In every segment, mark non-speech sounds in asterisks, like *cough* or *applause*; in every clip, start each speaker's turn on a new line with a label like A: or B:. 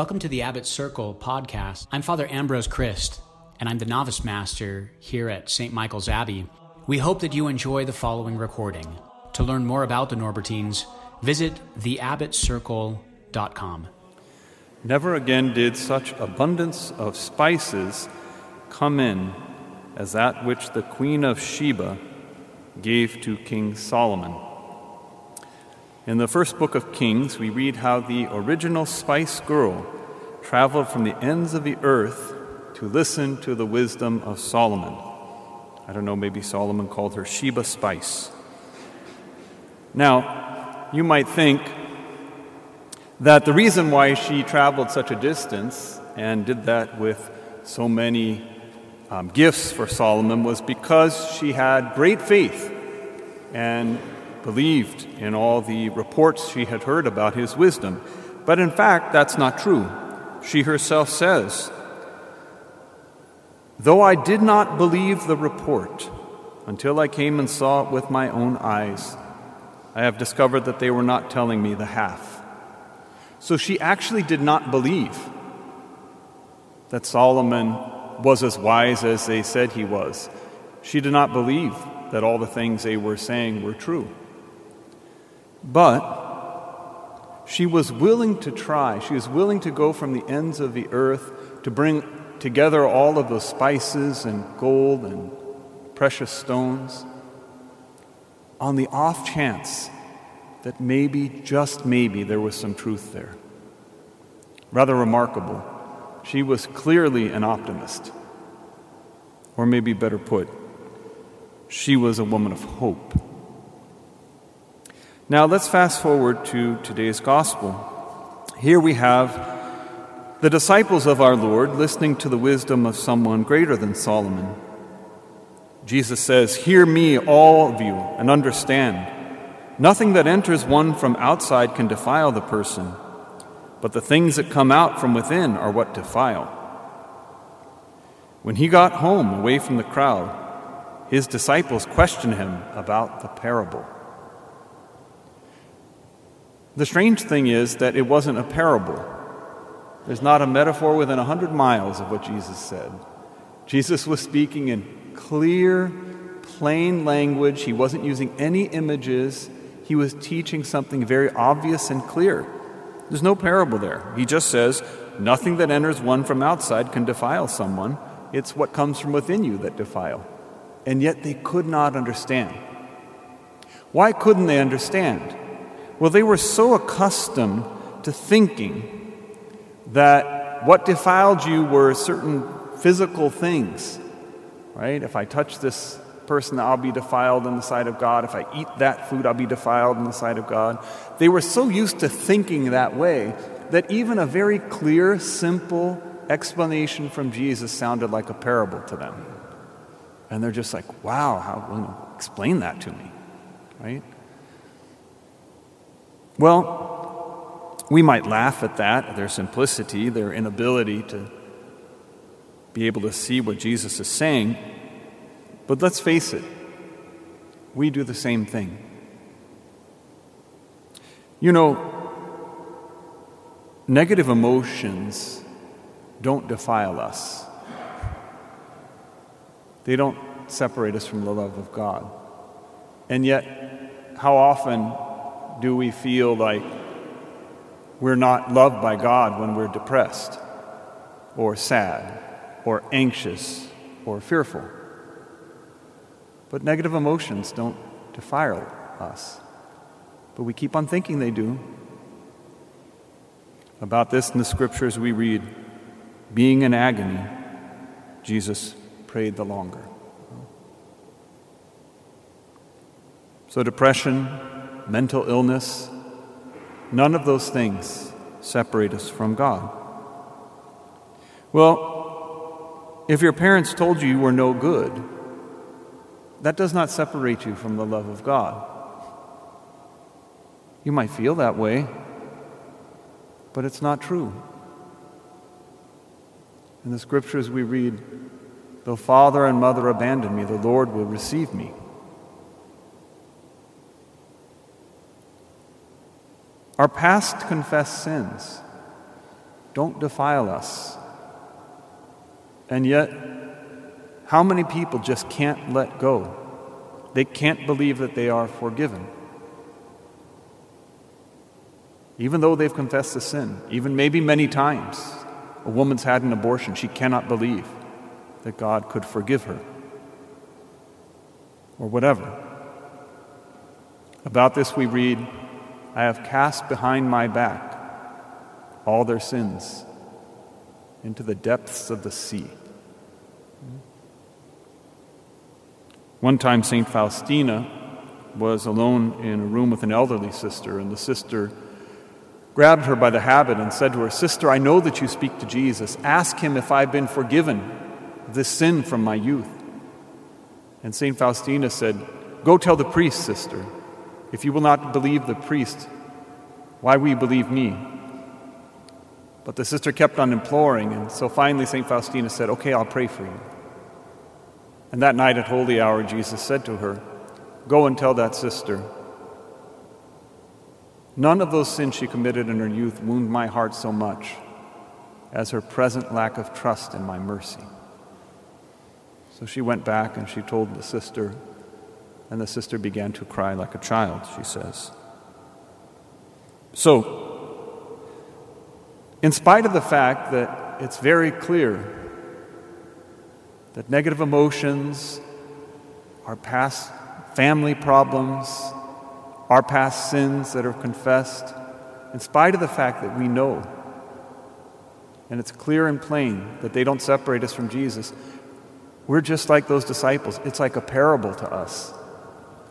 A: Welcome to the Abbot Circle podcast. I'm Father Ambrose Criste, and I'm the novice master here at St. Michael's Abbey. We hope that you enjoy the following recording. To learn more about the Norbertines, visit theabbotcircle.com.
B: Never again did such abundance of spices come in as that which the Queen of Sheba gave to King Solomon. In the first book of Kings, we read how the original spice girl traveled from the ends of the earth to listen to the wisdom of Solomon. I don't know, maybe Solomon called her Sheba Spice. Now, you might think that the reason why she traveled such a distance and did that with so many um, gifts for Solomon was because she had great faith and believed in all the reports she had heard about his wisdom. But in fact, that's not true. She herself says, Though I did not believe the report until I came and saw it with my own eyes, I have discovered that they were not telling me the half. So she actually did not believe that Solomon was as wise as they said he was. She did not believe that all the things they were saying were true. But she was willing to try. She was willing to go from the ends of the earth to bring together all of the spices and gold and precious stones on the off chance that maybe, just maybe, there was some truth there. Rather remarkable. She was clearly an optimist. Or maybe better put, she was a woman of hope. Now let's fast forward to today's gospel. Here we have the disciples of our Lord listening to the wisdom of someone greater than Solomon. Jesus says, Hear me, all of you, and understand. Nothing that enters one from outside can defile the person, but the things that come out from within are what defile. When he got home away from the crowd, his disciples questioned him about the parable. The strange thing is that it wasn't a parable. There's not a metaphor within a hundred miles of what Jesus said. Jesus was speaking in clear, plain language. He wasn't using any images. He was teaching something very obvious and clear. There's no parable there. He just says, Nothing that enters one from outside can defile someone. It's what comes from within you that defile. And yet they could not understand. Why couldn't they understand? Well, they were so accustomed to thinking that what defiled you were certain physical things, right? If I touch this person, I'll be defiled in the sight of God. If I eat that food, I'll be defiled in the sight of God. They were so used to thinking that way that even a very clear, simple explanation from Jesus sounded like a parable to them. And they're just like, wow, how, you explain that to me, right? Well, we might laugh at that, their simplicity, their inability to be able to see what Jesus is saying. But let's face it, we do the same thing. You know, negative emotions don't defile us, they don't separate us from the love of God. And yet, how often do we feel like we're not loved by God when we're depressed or sad or anxious or fearful? But negative emotions don't defile us. But we keep on thinking they do. About this in the scriptures we read being in agony, Jesus prayed the longer. So, depression, mental illness, none of those things separate us from God. Well, if your parents told you you were no good, that does not separate you from the love of God. You might feel that way, but it's not true. In the scriptures we read, Though father and mother abandon me, the Lord will receive me. Our past confessed sins don't defile us. And yet, how many people just can't let go? They can't believe that they are forgiven. Even though they've confessed the sin, even maybe many times. A woman's had an abortion, she cannot believe that God could forgive her. Or whatever. About this we read, I have cast behind my back all their sins into the depths of the sea. One time, St. Faustina was alone in a room with an elderly sister, and the sister grabbed her by the habit and said to her, Sister, I know that you speak to Jesus. Ask him if I've been forgiven this sin from my youth. And St. Faustina said, Go tell the priest, sister. If you will not believe the priest, why will you believe me? But the sister kept on imploring, and so finally St. Faustina said, Okay, I'll pray for you. And that night at holy hour, Jesus said to her, Go and tell that sister. None of those sins she committed in her youth wound my heart so much as her present lack of trust in my mercy. So she went back and she told the sister, and the sister began to cry like a child, she says. So, in spite of the fact that it's very clear that negative emotions, our past family problems, our past sins that are confessed, in spite of the fact that we know, and it's clear and plain that they don't separate us from Jesus, we're just like those disciples. It's like a parable to us.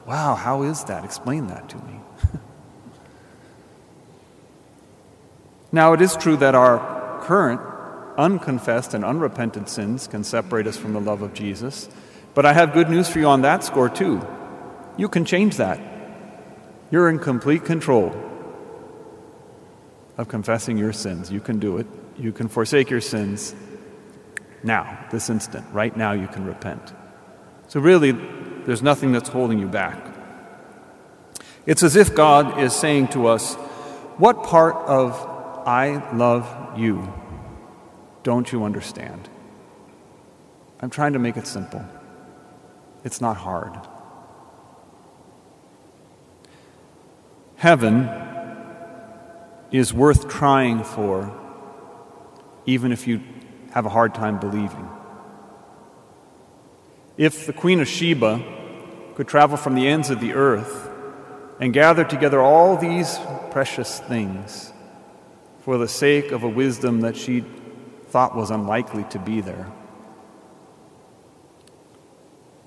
B: Wow, how is that? Explain that to me. *laughs* now, it is true that our current unconfessed and unrepented sins can separate us from the love of Jesus. But I have good news for you on that score, too. You can change that. You're in complete control of confessing your sins. You can do it. You can forsake your sins now, this instant. Right now, you can repent. So, really, there's nothing that's holding you back. It's as if God is saying to us, What part of I love you don't you understand? I'm trying to make it simple. It's not hard. Heaven is worth trying for, even if you have a hard time believing. If the Queen of Sheba could travel from the ends of the earth and gather together all these precious things for the sake of a wisdom that she thought was unlikely to be there.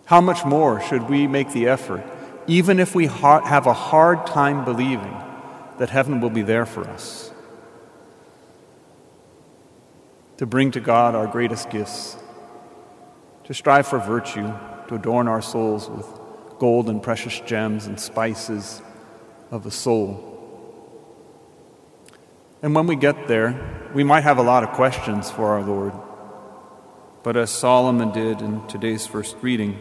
B: How much more should we make the effort, even if we ha- have a hard time believing that heaven will be there for us? To bring to God our greatest gifts, to strive for virtue, to adorn our souls with gold and precious gems and spices of the soul and when we get there, we might have a lot of questions for our Lord. But as Solomon did in today's first reading,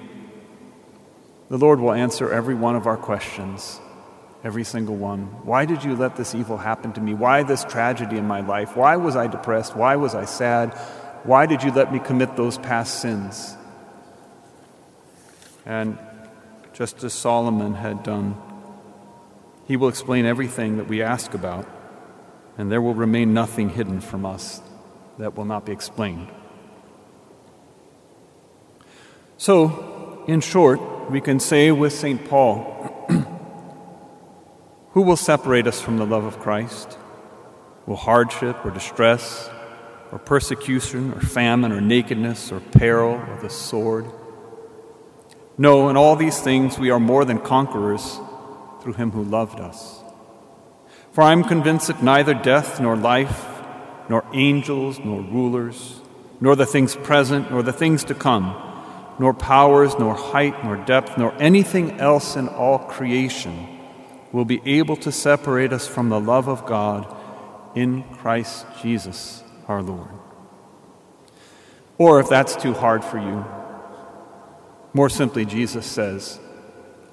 B: the Lord will answer every one of our questions, every single one. Why did you let this evil happen to me? Why this tragedy in my life? Why was I depressed? Why was I sad? Why did you let me commit those past sins? And just as Solomon had done, he will explain everything that we ask about and there will remain nothing hidden from us that will not be explained. So, in short, we can say with St. Paul, *clears throat* Who will separate us from the love of Christ? Will hardship or distress, or persecution, or famine, or nakedness, or peril, or the sword? No, in all these things we are more than conquerors through him who loved us. For I am convinced that neither death nor life, nor angels nor rulers, nor the things present nor the things to come, nor powers, nor height, nor depth, nor anything else in all creation will be able to separate us from the love of God in Christ Jesus our Lord. Or if that's too hard for you, more simply, Jesus says,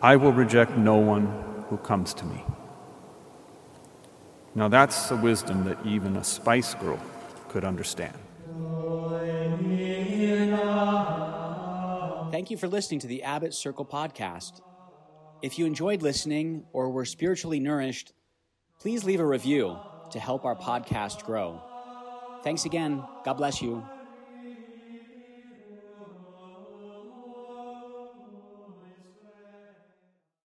B: I will reject no one who comes to me. Now, that's the wisdom that even a spice girl could understand.
A: Thank you for listening to the Abbot Circle podcast. If you enjoyed listening or were spiritually nourished, please leave a review to help our podcast grow. Thanks again. God bless you.